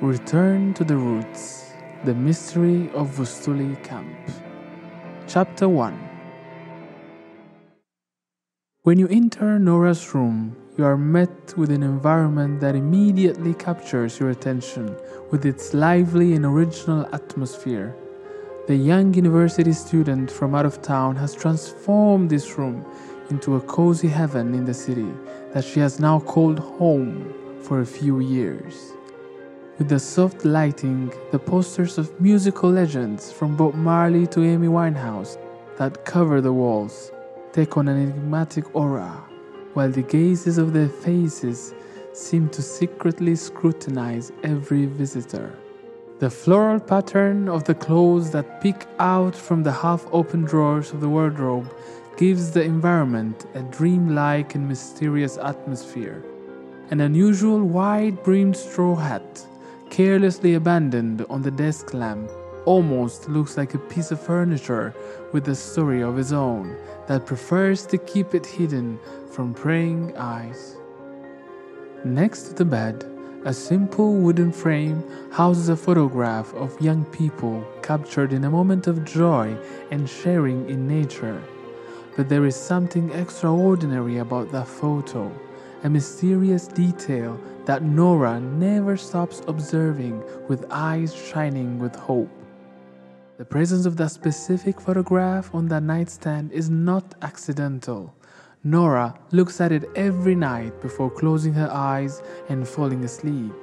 Return to the Roots The Mystery of Vustuli Camp. Chapter 1 When you enter Nora's room, you are met with an environment that immediately captures your attention with its lively and original atmosphere. The young university student from out of town has transformed this room into a cozy heaven in the city that she has now called home for a few years. With the soft lighting, the posters of musical legends from Bob Marley to Amy Winehouse that cover the walls take on an enigmatic aura, while the gazes of their faces seem to secretly scrutinize every visitor. The floral pattern of the clothes that peek out from the half open drawers of the wardrobe gives the environment a dreamlike and mysterious atmosphere. An unusual wide brimmed straw hat, carelessly abandoned on the desk lamp, almost looks like a piece of furniture with a story of its own that prefers to keep it hidden from praying eyes. Next to the bed, a simple wooden frame houses a photograph of young people captured in a moment of joy and sharing in nature. But there is something extraordinary about that photo, a mysterious detail that Nora never stops observing with eyes shining with hope. The presence of that specific photograph on that nightstand is not accidental. Nora looks at it every night before closing her eyes and falling asleep.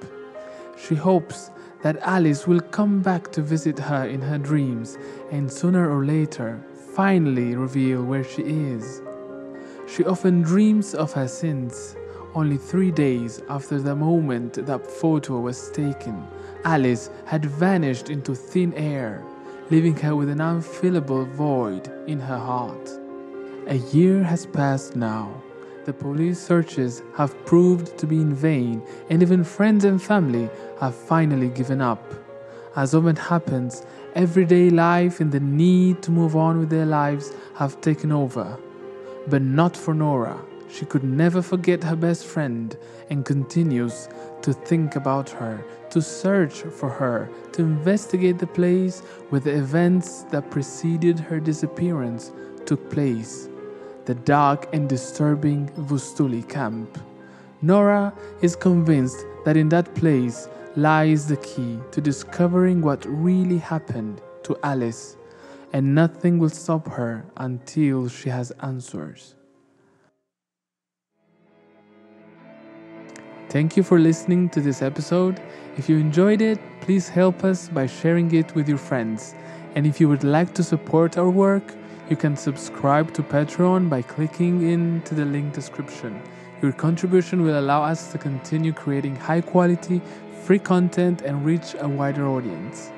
She hopes that Alice will come back to visit her in her dreams and sooner or later finally reveal where she is. She often dreams of her sins. Only three days after the moment that photo was taken, Alice had vanished into thin air, leaving her with an unfillable void in her heart. A year has passed now. The police searches have proved to be in vain, and even friends and family have finally given up. As often happens, everyday life and the need to move on with their lives have taken over. But not for Nora. She could never forget her best friend and continues to think about her, to search for her, to investigate the place where the events that preceded her disappearance took place the dark and disturbing Vustuli camp. Nora is convinced that in that place lies the key to discovering what really happened to Alice, and nothing will stop her until she has answers. Thank you for listening to this episode. If you enjoyed it, please help us by sharing it with your friends. And if you would like to support our work, you can subscribe to Patreon by clicking into the link description. Your contribution will allow us to continue creating high quality, free content and reach a wider audience.